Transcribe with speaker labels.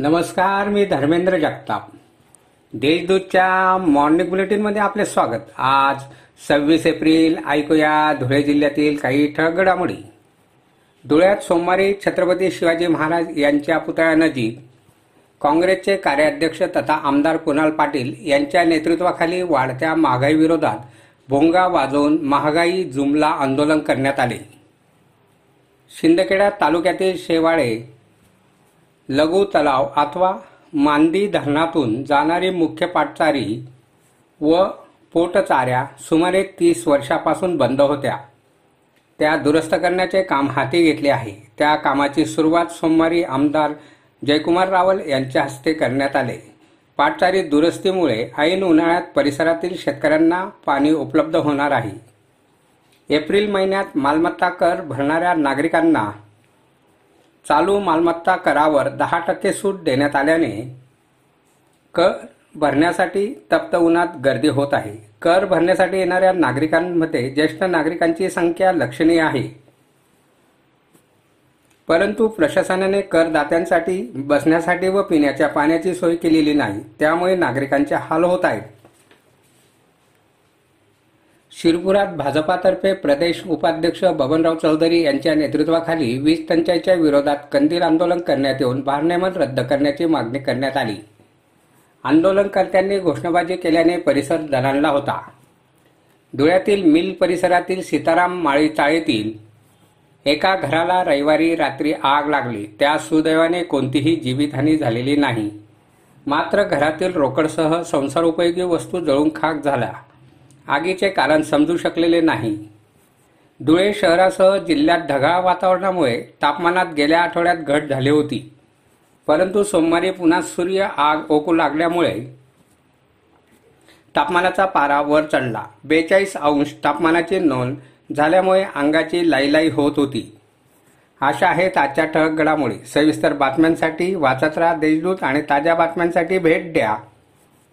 Speaker 1: नमस्कार मी धर्मेंद्र जगताप. देशदूतच्या मॉर्निंग बुलेटिनमध्ये आपले स्वागत. आज सव्वीस एप्रिल ऐकूया धुळे जिल्ह्यातील काही ठळक घडामोडी. धुळ्यात सोमवारी छत्रपती शिवाजी महाराज यांच्या पुतळ्यानजीक काँग्रेसचे कार्याध्यक्ष तथा आमदार कुणाल पाटील यांच्या नेतृत्वाखाली वाढत्या महागाई विरोधात भोंगा वाजवून महागाई जुमला आंदोलन करण्यात आले. शिंदखेडा तालुक्यातील शेवाळे लघु तलाव अथवा मांदी धरणातून जाणारी मुख्य पाटचारी व पोटचाऱ्या सुमारे तीस वर्षापासून बंद होत्या. त्या दुरुस्त करण्याचे काम हाती घेतले आहे. त्या कामाची सुरुवात सोमवारी आमदार जयकुमार रावल यांच्या हस्ते करण्यात आले. पाटचारी दुरुस्तीमुळे ऐन उन्हाळ्यात परिसरातील शेतकऱ्यांना पाणी उपलब्ध होणार आहे. एप्रिल महिन्यात मालमत्ता कर भरणाऱ्या नागरिकांना चालू मालमत्ता करावर दहा टक्के सूट देण्यात आल्याने कर भरण्यासाठी तप्त उन्हात गर्दी होत आहे. कर भरण्यासाठी येणाऱ्या नागरिकांमध्ये ज्येष्ठ नागरिकांची संख्या लक्षणीय आहे. परंतु प्रशासनाने करदात्यांसाठी बसण्यासाठी व पिण्याच्या पाण्याची सोय केलेली नाही त्यामुळे नागरिकांचे हाल होत आहेत. शिरपुरात भाजपातर्फे प्रदेश उपाध्यक्ष बबनराव चौधरी यांच्या नेतृत्वाखाली वीज टंचाईच्या विरोधात कंदील आंदोलन करण्यात येऊन भारनियमन रद्द करण्याची मागणी करण्यात आली. आंदोलनकर्त्यांनी घोषणाबाजी केल्याने परिसर दणाणला होता. धुळ्यातील मिल परिसरातील सीताराम माळी चाळीतील एका घराला रविवारी रात्री आग लागली. त्या सुदैवाने कोणतीही जीवितहानी झालेली नाही. मात्र घरातील रोकडसह संसारोपयोगी वस्तू जळून खाक झाल्या. आगीचे कारण समजू शकलेले नाही. धुळे शहरासह जिल्ह्यात ढगाळ वातावरणामुळे तापमानात गेल्या आठवड्यात घट झाली होती. परंतु सोमवारी पुन्हा सूर्य आग ओकू लागल्यामुळे तापमानाचा पारा वर चढला. बेचाळीस अंश तापमानाची नोंद झाल्यामुळे अंगाची लाईलाई होत होती. अशा आहेत आजच्या ठळक घडामोडी. सविस्तर बातम्यांसाठी वाचत राहा देशदूत आणि ताज्या बातम्यांसाठी भेट द्या.